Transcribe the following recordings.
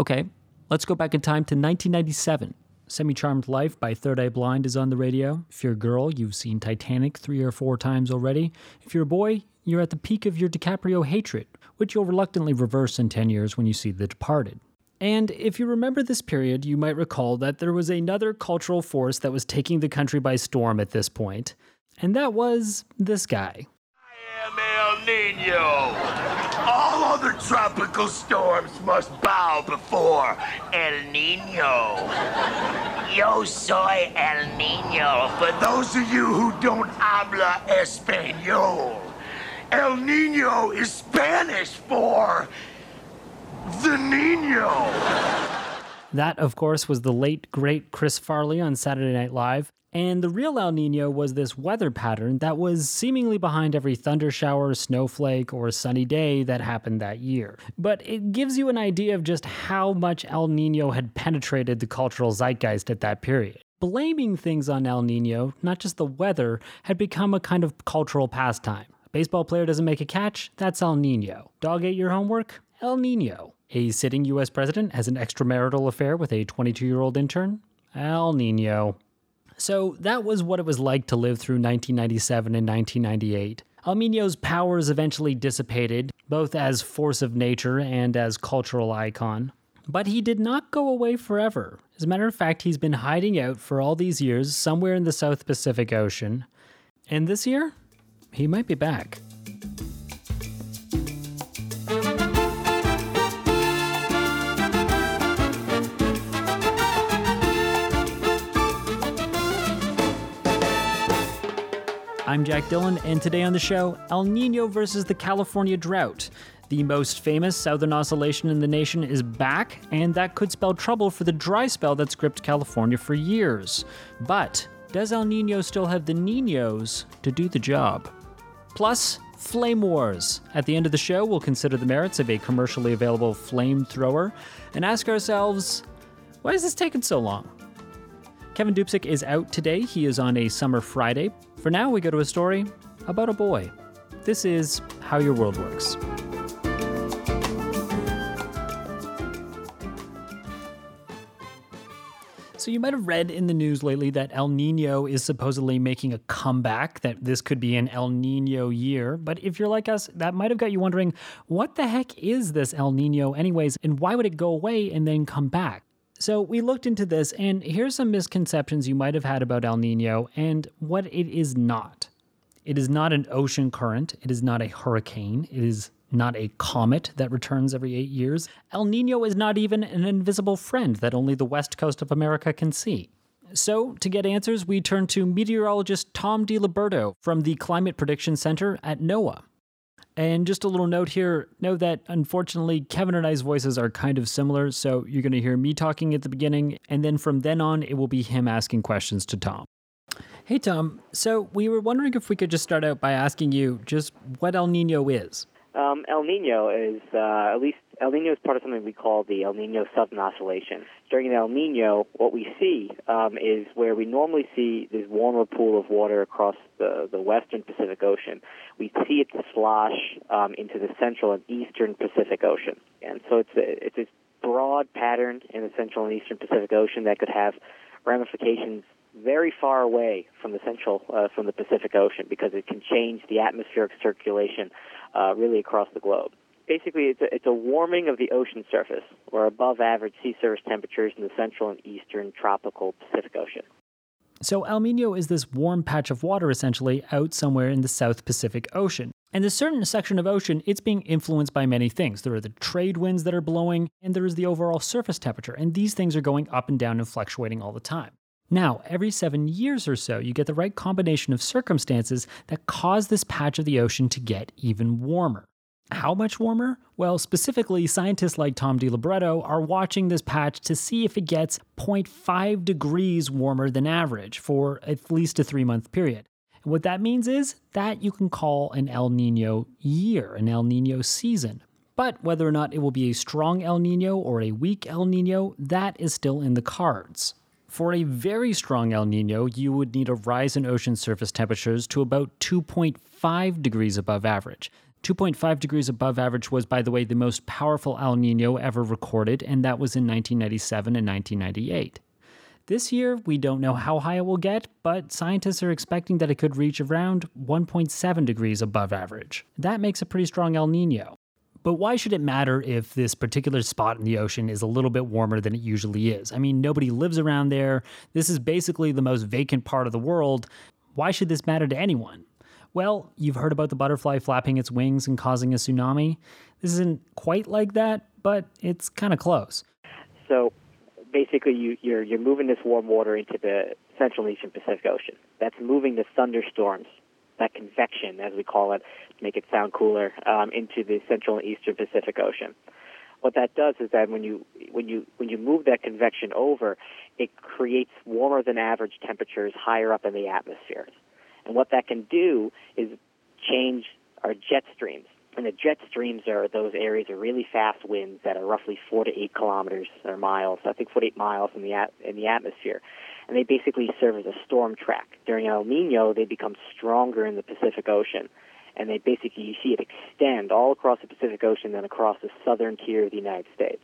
Okay, let's go back in time to 1997. Semi Charmed Life by Third Eye Blind is on the radio. If you're a girl, you've seen Titanic three or four times already. If you're a boy, you're at the peak of your DiCaprio hatred, which you'll reluctantly reverse in 10 years when you see The Departed. And if you remember this period, you might recall that there was another cultural force that was taking the country by storm at this point, and that was this guy. I am El Nino. Other tropical storms must bow before El Nino. Yo soy El Nino. For those of you who don't habla español, El Nino is Spanish for the Nino. That, of course, was the late, great Chris Farley on Saturday Night Live. And the real El Nino was this weather pattern that was seemingly behind every thunder shower, snowflake, or sunny day that happened that year. But it gives you an idea of just how much El Nino had penetrated the cultural zeitgeist at that period. Blaming things on El Nino, not just the weather, had become a kind of cultural pastime. Baseball player doesn't make a catch, that's El Nino. Dog ate your homework? El Nino. A sitting US president has an extramarital affair with a 22 year old intern? El Nino. So that was what it was like to live through 1997 and 1998. El Nino's powers eventually dissipated, both as force of nature and as cultural icon. But he did not go away forever. As a matter of fact, he's been hiding out for all these years somewhere in the South Pacific Ocean. And this year, he might be back. I'm Jack Dillon, and today on the show, El Nino versus the California drought. The most famous southern oscillation in the nation is back, and that could spell trouble for the dry spell that's gripped California for years. But does El Nino still have the Ninos to do the job? Plus, Flame Wars. At the end of the show, we'll consider the merits of a commercially available flamethrower and ask ourselves why is this taking so long? Kevin Dupzyk is out today. He is on a summer Friday. For now, we go to a story about a boy. This is How Your World Works. So, you might have read in the news lately that El Nino is supposedly making a comeback, that this could be an El Nino year. But if you're like us, that might have got you wondering what the heck is this El Nino, anyways, and why would it go away and then come back? So we looked into this, and here's some misconceptions you might have had about El Nino and what it is not. It is not an ocean current, it is not a hurricane, it is not a comet that returns every eight years. El Nino is not even an invisible friend that only the west coast of America can see. So, to get answers, we turn to meteorologist Tom DiLiberto from the Climate Prediction Center at NOAA. And just a little note here know that unfortunately, Kevin and I's voices are kind of similar. So you're going to hear me talking at the beginning, and then from then on, it will be him asking questions to Tom. Hey, Tom. So we were wondering if we could just start out by asking you just what El Nino is. Um, El Nino is, uh, at least, El Nino is part of something we call the El Nino Southern Oscillation. During an El Nino, what we see um, is where we normally see this warmer pool of water across the, the western Pacific Ocean, we see it slosh um, into the central and eastern Pacific Ocean. And so it's a, it's a broad pattern in the central and eastern Pacific Ocean that could have ramifications very far away from the central uh, from the Pacific Ocean because it can change the atmospheric circulation uh, really across the globe. Basically, it's a, it's a warming of the ocean surface or above average sea surface temperatures in the central and eastern tropical Pacific Ocean. So, El Nino is this warm patch of water essentially out somewhere in the South Pacific Ocean. And this certain section of ocean, it's being influenced by many things. There are the trade winds that are blowing, and there is the overall surface temperature. And these things are going up and down and fluctuating all the time. Now, every seven years or so, you get the right combination of circumstances that cause this patch of the ocean to get even warmer. How much warmer? Well, specifically, scientists like Tom DiLiberto are watching this patch to see if it gets 0.5 degrees warmer than average for at least a three month period. And what that means is that you can call an El Nino year, an El Nino season. But whether or not it will be a strong El Nino or a weak El Nino, that is still in the cards. For a very strong El Nino, you would need a rise in ocean surface temperatures to about 2.5 degrees above average. 2.5 degrees above average was, by the way, the most powerful El Nino ever recorded, and that was in 1997 and 1998. This year, we don't know how high it will get, but scientists are expecting that it could reach around 1.7 degrees above average. That makes a pretty strong El Nino. But why should it matter if this particular spot in the ocean is a little bit warmer than it usually is? I mean, nobody lives around there. This is basically the most vacant part of the world. Why should this matter to anyone? Well, you've heard about the butterfly flapping its wings and causing a tsunami. This isn't quite like that, but it's kind of close. So basically, you, you're, you're moving this warm water into the Central and Eastern Pacific Ocean. That's moving the thunderstorms, that convection, as we call it, to make it sound cooler, um, into the Central and Eastern Pacific Ocean. What that does is that when you when you when you move that convection over, it creates warmer than average temperatures higher up in the atmosphere. And what that can do is change our jet streams. And the jet streams are those areas of really fast winds that are roughly four to eight kilometers or miles. I think four to eight miles in the at, in the atmosphere, and they basically serve as a storm track. During El Nino, they become stronger in the Pacific Ocean, and they basically you see it extend all across the Pacific Ocean and across the southern tier of the United States.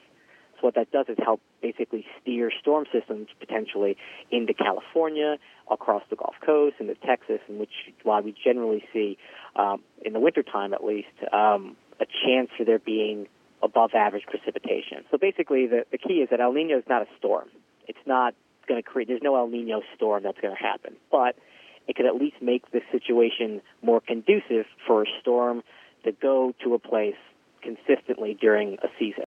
What that does is help basically steer storm systems potentially into California, across the Gulf Coast, into Texas, in which why we generally see um, in the wintertime at least um, a chance for there being above average precipitation. So basically, the, the key is that El Nino is not a storm. It's not going to create. There's no El Nino storm that's going to happen, but it could at least make the situation more conducive for a storm to go to a place consistently during a season.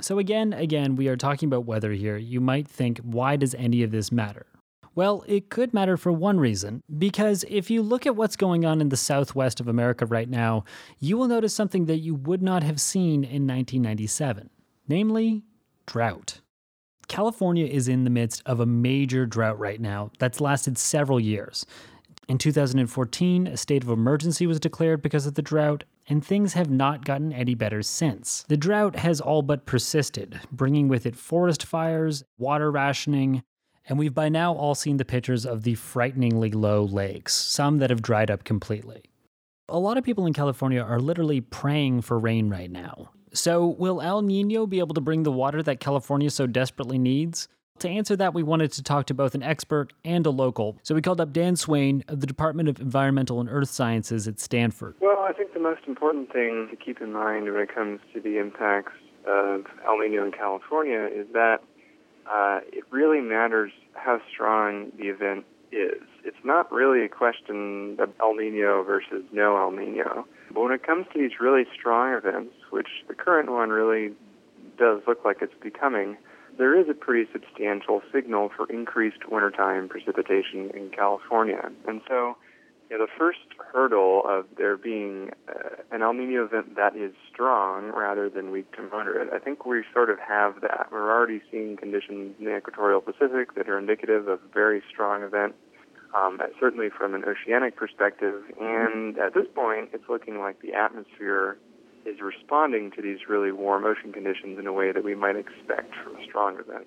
So, again, again, we are talking about weather here. You might think, why does any of this matter? Well, it could matter for one reason, because if you look at what's going on in the southwest of America right now, you will notice something that you would not have seen in 1997 namely, drought. California is in the midst of a major drought right now that's lasted several years. In 2014, a state of emergency was declared because of the drought, and things have not gotten any better since. The drought has all but persisted, bringing with it forest fires, water rationing, and we've by now all seen the pictures of the frighteningly low lakes, some that have dried up completely. A lot of people in California are literally praying for rain right now. So, will El Nino be able to bring the water that California so desperately needs? To answer that, we wanted to talk to both an expert and a local. So we called up Dan Swain of the Department of Environmental and Earth Sciences at Stanford. Well, I think the most important thing to keep in mind when it comes to the impacts of El Nino in California is that uh, it really matters how strong the event is. It's not really a question of El Nino versus no El Nino. But when it comes to these really strong events, which the current one really does look like it's becoming, there is a pretty substantial signal for increased wintertime precipitation in California. And so you know, the first hurdle of there being uh, an El Nino event that is strong rather than weak to moderate, I think we sort of have that. We're already seeing conditions in the equatorial Pacific that are indicative of a very strong event, um, certainly from an oceanic perspective. And at this point, it's looking like the atmosphere is responding to these really warm ocean conditions in a way that we might expect from a strong event.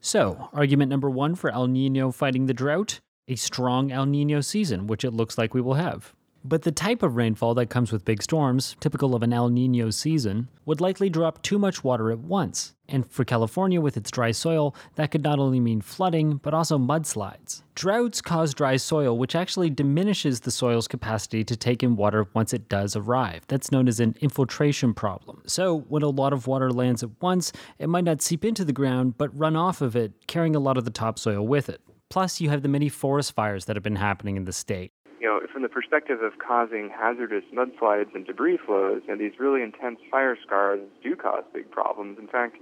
So, argument number one for El Nino fighting the drought a strong El Nino season, which it looks like we will have. But the type of rainfall that comes with big storms, typical of an El Nino season, would likely drop too much water at once. And for California with its dry soil, that could not only mean flooding, but also mudslides. Droughts cause dry soil, which actually diminishes the soil's capacity to take in water once it does arrive. That's known as an infiltration problem. So, when a lot of water lands at once, it might not seep into the ground, but run off of it, carrying a lot of the topsoil with it. Plus, you have the many forest fires that have been happening in the state. You know, from the perspective of causing hazardous mudslides and debris flows, and these really intense fire scars do cause big problems. In fact,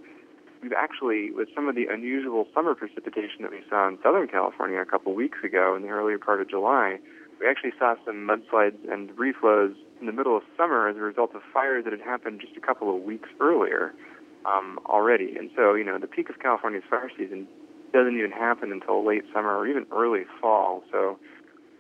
we've actually, with some of the unusual summer precipitation that we saw in Southern California a couple weeks ago in the earlier part of July, we actually saw some mudslides and debris flows in the middle of summer as a result of fires that had happened just a couple of weeks earlier um, already. And so, you know, the peak of California's fire season doesn't even happen until late summer or even early fall. So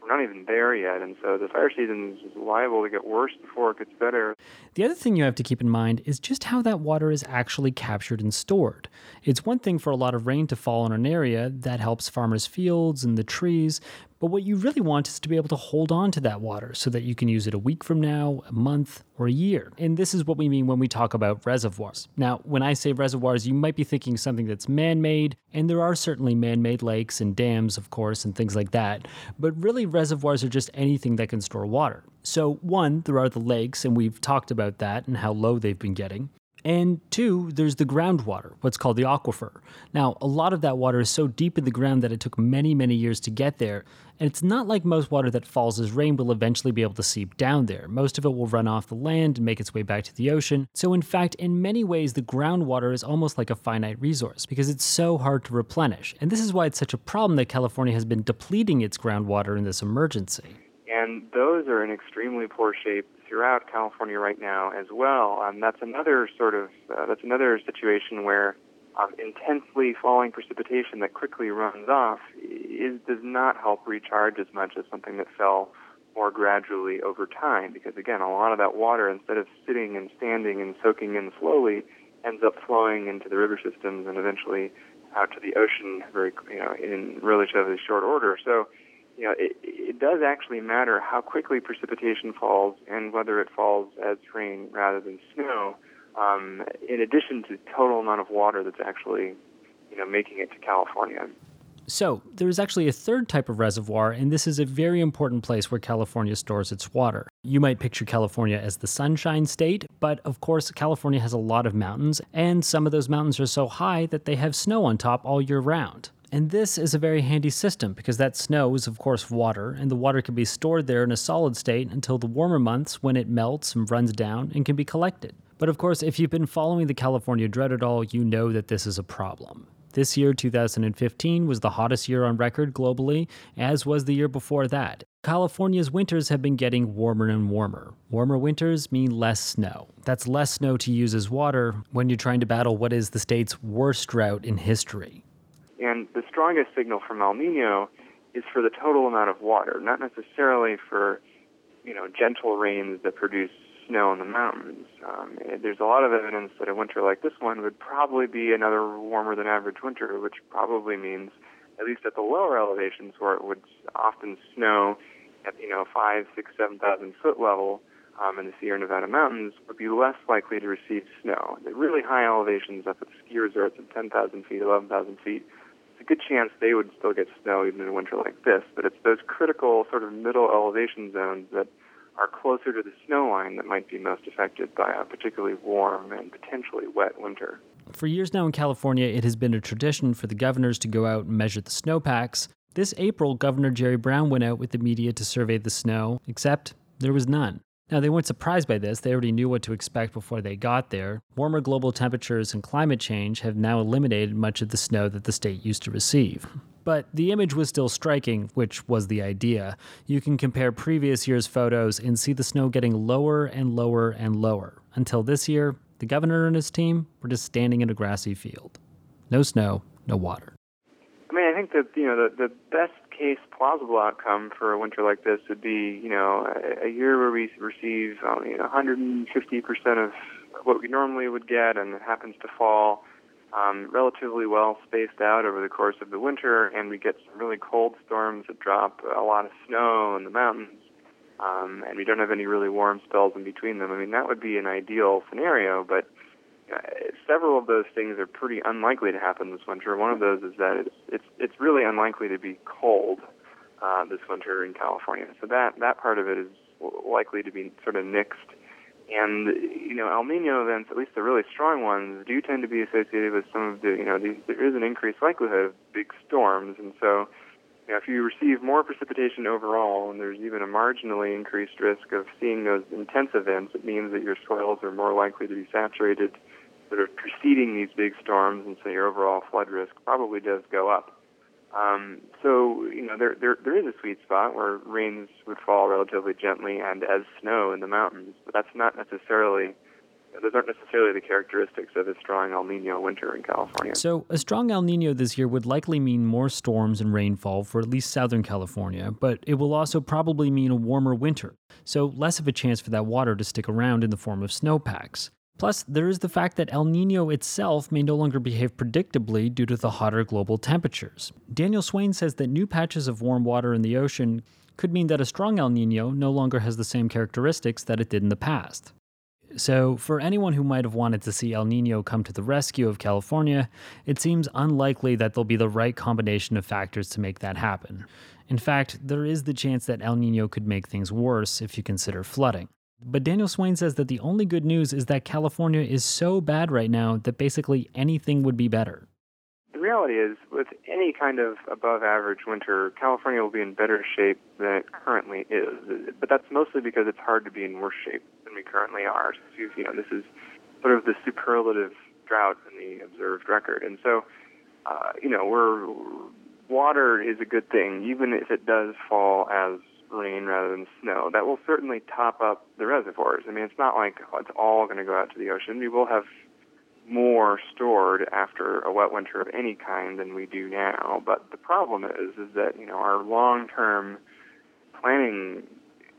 we're not even there yet. And so the fire season is liable to get worse before it gets better. The other thing you have to keep in mind is just how that water is actually captured and stored. It's one thing for a lot of rain to fall on an area that helps farmers' fields and the trees, But what you really want is to be able to hold on to that water so that you can use it a week from now, a month, or a year. And this is what we mean when we talk about reservoirs. Now, when I say reservoirs, you might be thinking something that's man made, and there are certainly man made lakes and dams, of course, and things like that. But really, reservoirs are just anything that can store water. So, one, there are the lakes, and we've talked about that and how low they've been getting. And two, there's the groundwater, what's called the aquifer. Now, a lot of that water is so deep in the ground that it took many, many years to get there. And it's not like most water that falls as rain will eventually be able to seep down there. Most of it will run off the land and make its way back to the ocean. So, in fact, in many ways, the groundwater is almost like a finite resource because it's so hard to replenish. And this is why it's such a problem that California has been depleting its groundwater in this emergency. And those are in extremely poor shape throughout California right now as well. Um, that's another sort of uh, that's another situation where um, intensely falling precipitation that quickly runs off is does not help recharge as much as something that fell more gradually over time. Because again, a lot of that water, instead of sitting and standing and soaking in slowly, ends up flowing into the river systems and eventually out to the ocean very you know in relatively short order. So you know, it, it does actually matter how quickly precipitation falls and whether it falls as rain rather than snow. Um, in addition to total amount of water that's actually, you know, making it to California. So, there is actually a third type of reservoir, and this is a very important place where California stores its water. You might picture California as the sunshine state, but of course, California has a lot of mountains, and some of those mountains are so high that they have snow on top all year round. And this is a very handy system because that snow is, of course, water, and the water can be stored there in a solid state until the warmer months when it melts and runs down and can be collected. But of course, if you've been following the California drought at all, you know that this is a problem. This year, 2015, was the hottest year on record globally, as was the year before that. California's winters have been getting warmer and warmer. Warmer winters mean less snow. That's less snow to use as water when you're trying to battle what is the state's worst drought in history. And the strongest signal from El Nino is for the total amount of water, not necessarily for, you know, gentle rains that produce snow in the mountains. Um, there's a lot of evidence that a winter like this one would probably be another warmer than average winter, which probably means, at least at the lower elevations where it would often snow at, you know, five, six, seven thousand foot level um, in the Sierra Nevada mountains, would be less likely to receive snow. The really high elevations up at the ski resorts at 10,000 feet, 11,000 feet, good chance they would still get snow even in a winter like this. But it's those critical sort of middle elevation zones that are closer to the snow line that might be most affected by a particularly warm and potentially wet winter. For years now in California, it has been a tradition for the governors to go out and measure the snowpacks. This April, Governor Jerry Brown went out with the media to survey the snow, except there was none. Now, they weren't surprised by this. They already knew what to expect before they got there. Warmer global temperatures and climate change have now eliminated much of the snow that the state used to receive. But the image was still striking, which was the idea. You can compare previous year's photos and see the snow getting lower and lower and lower. Until this year, the governor and his team were just standing in a grassy field. No snow, no water. I mean, I think that you know the the best case plausible outcome for a winter like this would be, you know, a, a year where we receive um, you know, 150% of what we normally would get, and it happens to fall um, relatively well spaced out over the course of the winter, and we get some really cold storms that drop a lot of snow in the mountains, um, and we don't have any really warm spells in between them. I mean, that would be an ideal scenario, but several of those things are pretty unlikely to happen this winter. One of those is that it's it's it's really unlikely to be cold uh, this winter in California. So that that part of it is likely to be sort of nixed. And you know, El Nino events, at least the really strong ones, do tend to be associated with some of the you know there is an increased likelihood of big storms, and so. You know, if you receive more precipitation overall, and there's even a marginally increased risk of seeing those intense events, it means that your soils are more likely to be saturated that are preceding these big storms, and so your overall flood risk probably does go up. Um, so you know there, there there is a sweet spot where rains would fall relatively gently and as snow in the mountains, but that's not necessarily those aren't necessarily the characteristics of a strong El Nino winter in California. So, a strong El Nino this year would likely mean more storms and rainfall for at least Southern California, but it will also probably mean a warmer winter, so less of a chance for that water to stick around in the form of snowpacks. Plus, there is the fact that El Nino itself may no longer behave predictably due to the hotter global temperatures. Daniel Swain says that new patches of warm water in the ocean could mean that a strong El Nino no longer has the same characteristics that it did in the past. So, for anyone who might have wanted to see El Nino come to the rescue of California, it seems unlikely that there'll be the right combination of factors to make that happen. In fact, there is the chance that El Nino could make things worse if you consider flooding. But Daniel Swain says that the only good news is that California is so bad right now that basically anything would be better. The reality is, with any kind of above average winter, California will be in better shape than it currently is. But that's mostly because it's hard to be in worse shape than we currently are. So, you know, this is sort of the superlative drought in the observed record. And so, uh, you know, we're water is a good thing, even if it does fall as rain rather than snow. That will certainly top up the reservoirs. I mean, it's not like it's all going to go out to the ocean. We will have more stored after a wet winter of any kind than we do now. But the problem is, is that you know our long-term planning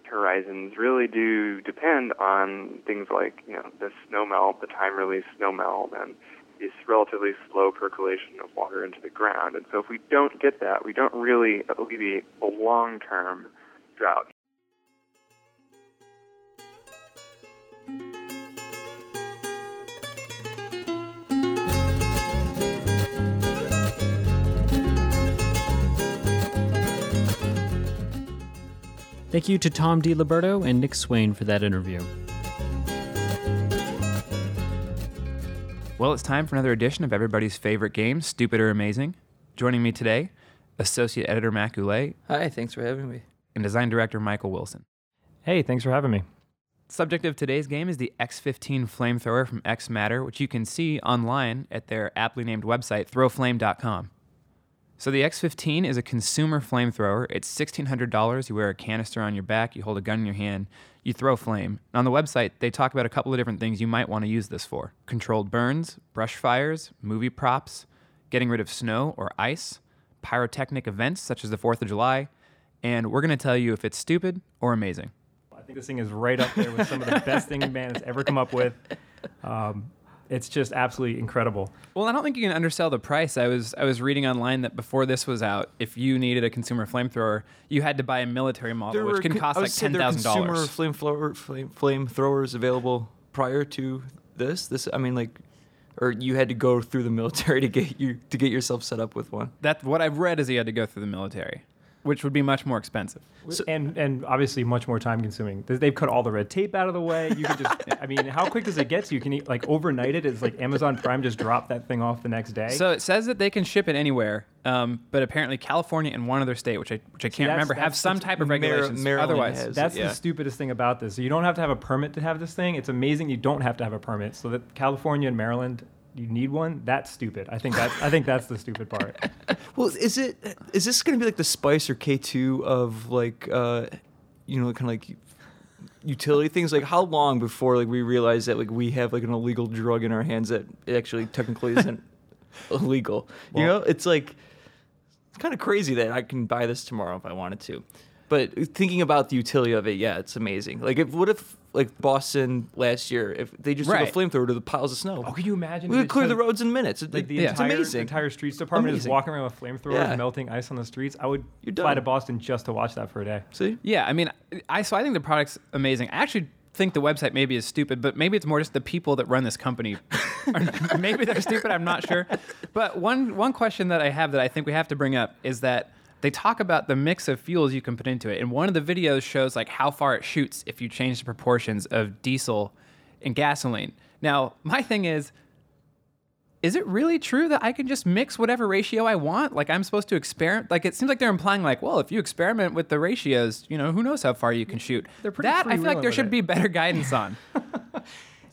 horizons really do depend on things like you know the snow melt, the time release snow melt, and this relatively slow percolation of water into the ground. And so if we don't get that, we don't really alleviate a long-term drought. Thank you to Tom DiLiberto and Nick Swain for that interview. Well, it's time for another edition of everybody's favorite game, Stupid or Amazing. Joining me today, Associate Editor Mac Goulet Hi, thanks for having me. And Design Director Michael Wilson. Hey, thanks for having me. Subject of today's game is the X15 flamethrower from X Matter, which you can see online at their aptly named website, throwflame.com. So the X15 is a consumer flamethrower. It's $1,600. You wear a canister on your back, you hold a gun in your hand, you throw flame. On the website, they talk about a couple of different things you might want to use this for controlled burns, brush fires, movie props, getting rid of snow or ice, pyrotechnic events such as the 4th of July, and we're going to tell you if it's stupid or amazing. I think this thing is right up there with some of the best things man has ever come up with. Um, it's just absolutely incredible. Well, I don't think you can undersell the price. I was I was reading online that before this was out, if you needed a consumer flamethrower, you had to buy a military model, which can co- cost I like say ten there were thousand consumer dollars. flamethrower flame flamethrowers available prior to this. This, I mean, like, or you had to go through the military to get you to get yourself set up with one. That's what I've read is you had to go through the military, which would be much more expensive. and and obviously much more time consuming. They- They've cut all the red tape out of the way. You can just, I mean, how quick does it get to you? Can you like overnight it? Is like Amazon Prime just drop that thing off the next day? So it says that they can ship it anywhere, um, but apparently California and one other state, which I which I can't that's- remember, have some type of regulations. Maryland Otherwise, has- That's yeah. the stupidest thing about this. So you don't have to have a permit to have this thing. It's amazing you don't have to have a permit. So that California and Maryland, you need one. That's stupid. I think that's I think that's the stupid part. Well, is it is this going to be like the Spice or K two of like uh, you know, kind of like utility things? Like, how long before like we realize that like we have like an illegal drug in our hands that actually technically isn't illegal? you know, it's like it's kind of crazy that I can buy this tomorrow if I wanted to. But thinking about the utility of it, yeah, it's amazing. Like, if what if like Boston last year, if they just Right. took a flamethrower to the piles of snow? Oh, can you imagine? we if could clear the roads in minutes. It- Like the Yeah. it's entire, amazing. entire streets department Amazing. is walking around with flamethrowers, Yeah. melting ice on the streets. I would You're fly to. Boston just to watch that for a day. See? Yeah, I mean, I so I think the product's amazing. I actually think the website maybe is stupid, but maybe it's more just the people that run this company. maybe they're stupid. I'm not sure. But one one question that I have that I think we have to bring up is that they talk about the mix of fuels you can put into it, and one of the videos shows like how far it shoots if you change the proportions of diesel and gasoline. Now, my thing is. Is it really true that I can just mix whatever ratio I want? Like I'm supposed to experiment? Like it seems like they're implying, like, well, if you experiment with the ratios, you know, who knows how far you can shoot. That I feel like there should it. be better guidance on.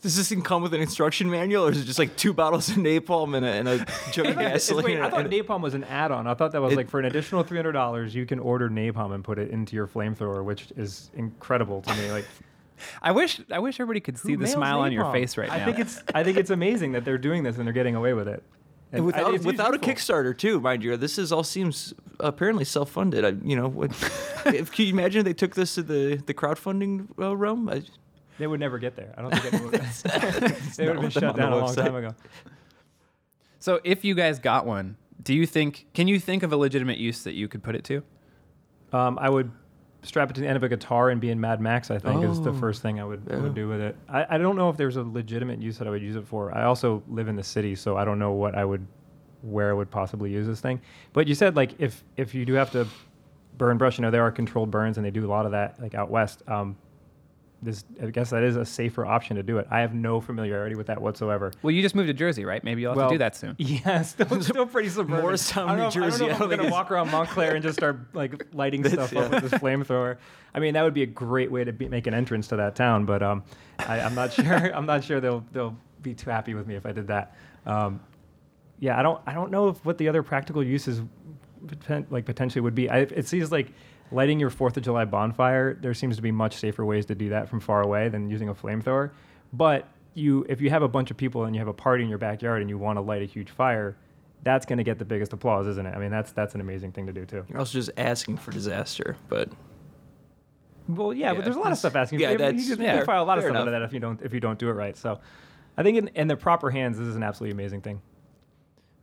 Does this thing come with an instruction manual, or is it just like two bottles of napalm and a, and a jug of gasoline? Wait, I thought napalm was an add-on. I thought that was It- like for an additional three hundred dollars, you can order napalm and put it into your flamethrower, which is incredible to me. Like I wish I wish everybody could see the mails smile on your face right now. I now. think it's I think it's amazing that they're doing this and they're getting away with it. And I- without it's without a. Kickstarter too, mind you. This is all seems apparently self-funded. I, you know, what, if, can you imagine if they took this to the the crowdfunding uh, realm? I, They would never get there. I don't think anyone would. they would have been shut down a long time ago. So if you guys got one, do you think? Can you think of a legitimate use that you could put it to? Um, I would strap it to the end of a guitar and be in Mad Max. I think is the Oh. first thing I would, Yeah. would do with it. I, I don't know if there's a legitimate use that I would use it for. I also live in the city, so I don't know what I would, where I would possibly use this thing. But you said like if if you do have to burn brush, you know there are controlled burns and they do a lot of that like out west. Um, this I guess that is a safer option to do it. I have no familiarity with that whatsoever. Well, you just moved to Jersey, right? Maybe you'll have Well, to do that soon. Yeah, still, still pretty suburban. Morristown, I don't know New if- I don't Jersey, know if I don't I'm gonna walk around Montclair and just start like lighting stuff up with this flamethrower. I mean, that would be a great way to be, make an entrance to that town. But um, I, I'm not sure. I'm not sure they'll they'll be too happy with me if I did that. Um, yeah, I don't I don't know if what the other practical uses like potentially would be. I, it seems like lighting your Fourth of July bonfire. There seems to be much safer ways to do that from far away than using a flamethrower. But you, if you have a bunch of people and you have a party in your backyard and you want to light a huge fire, that's going to get the biggest applause, isn't it? I mean, that's that's an amazing thing to do too. You're also just asking for disaster, but Well, yeah, Yeah, but there's a lot of stuff asking. yeah, you, that's- you, just, yeah, you file a lot of stuff enough. that if you don't if you don't do it right. So, I think in, in the proper hands, this is an absolutely amazing thing.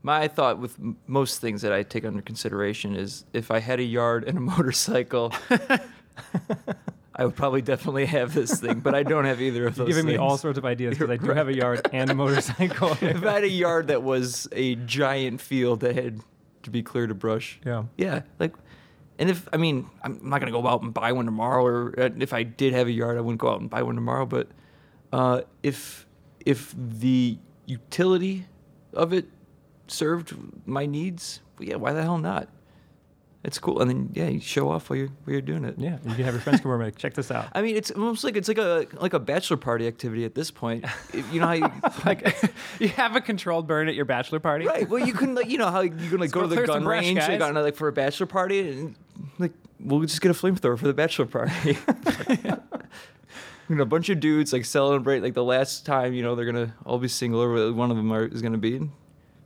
My thought with m- most things that I take under consideration is if I had a yard and a motorcycle, I would probably definitely have this thing. But I don't have either of You're those. giving me all sorts of ideas because I do have a yard and a motorcycle. if I had a yard that was a giant field that had to be cleared of brush, yeah. yeah, like, and if I mean, I'm not gonna go out and buy one tomorrow, or uh, if I did have a yard, I wouldn't go out and buy one tomorrow. But uh, if if the utility of it served my needs, well, yeah, why the hell not? It's cool, and then yeah, you show off while you're while you're doing it. Yeah, you can have your friends come over and like, check this out. I mean, it's almost like it's like a like a bachelor party activity at this point. You know how you like you have a controlled burn at your bachelor party. Right. Well, you can like you know how you can like go go to the gun brush, range guys. like on like for a bachelor party and like we'll just get a flamethrower for the bachelor party. you know, a bunch of dudes like celebrate like the last time you know they're gonna all be single or one of them are, is gonna be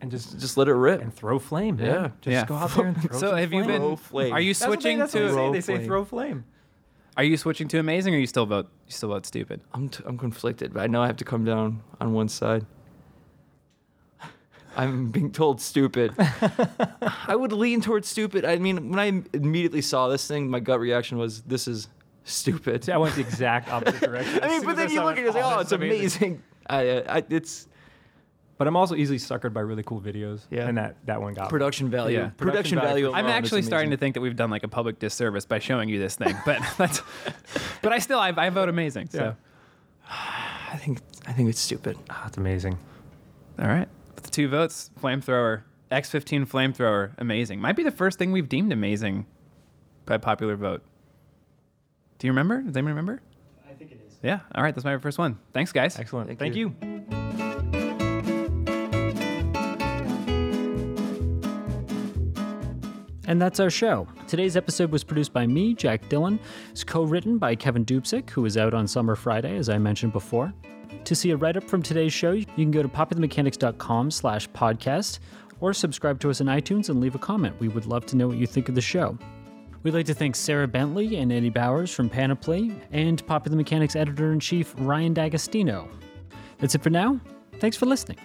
and And just just let it rip. and throw flame. man. Yeah. just Yeah. go out there and throw So some have you flame. been? Throw flame. Are you That's what they- switching that's what they to? say. Throw They say flame. throw flame. Are you switching to amazing, or you still vote? You still vote stupid? I'm t- I'm conflicted, but I know I have to come down on one side. I'm being told stupid. I would lean towards stupid. I mean, when I immediately saw this thing, my gut reaction was, "This is stupid." See, I went the exact opposite direction. I mean, but then you look at it, and say, oh, that's it's amazing. I, uh, I, it's But I'm also easily suckered by really cool videos. Yeah. And that, that one got me. production value. Yeah. Production, Production value. value. I'm actually starting to think that we've done like a public disservice by showing you this thing, but that's. but I still I, I vote amazing. So Yeah. I think I think it's stupid. Ah, it's amazing. all right, with the two votes, flamethrower, X15 flamethrower, amazing. Might be the first thing we've deemed amazing by popular vote. Do you remember? Does anyone remember? I think it is. Yeah. All right, that's my first one. Thanks, guys. Excellent. Thank Thank, you. you. And that's our show. Today's episode was produced by me, Jack Dillon. It's co written by Kevin Dupzyk, who is out on Summer Friday, as I mentioned before. To see a write up from today's show, you can go to popularmechanics.com slash podcast or subscribe to us on iTunes and leave a comment. We would love to know what you think of the show. We'd like to thank Sarah Bentley and Eddie Bowers from Panoply and Popular Mechanics editor in chief Ryan D'Agostino. That's it for now. Thanks for listening.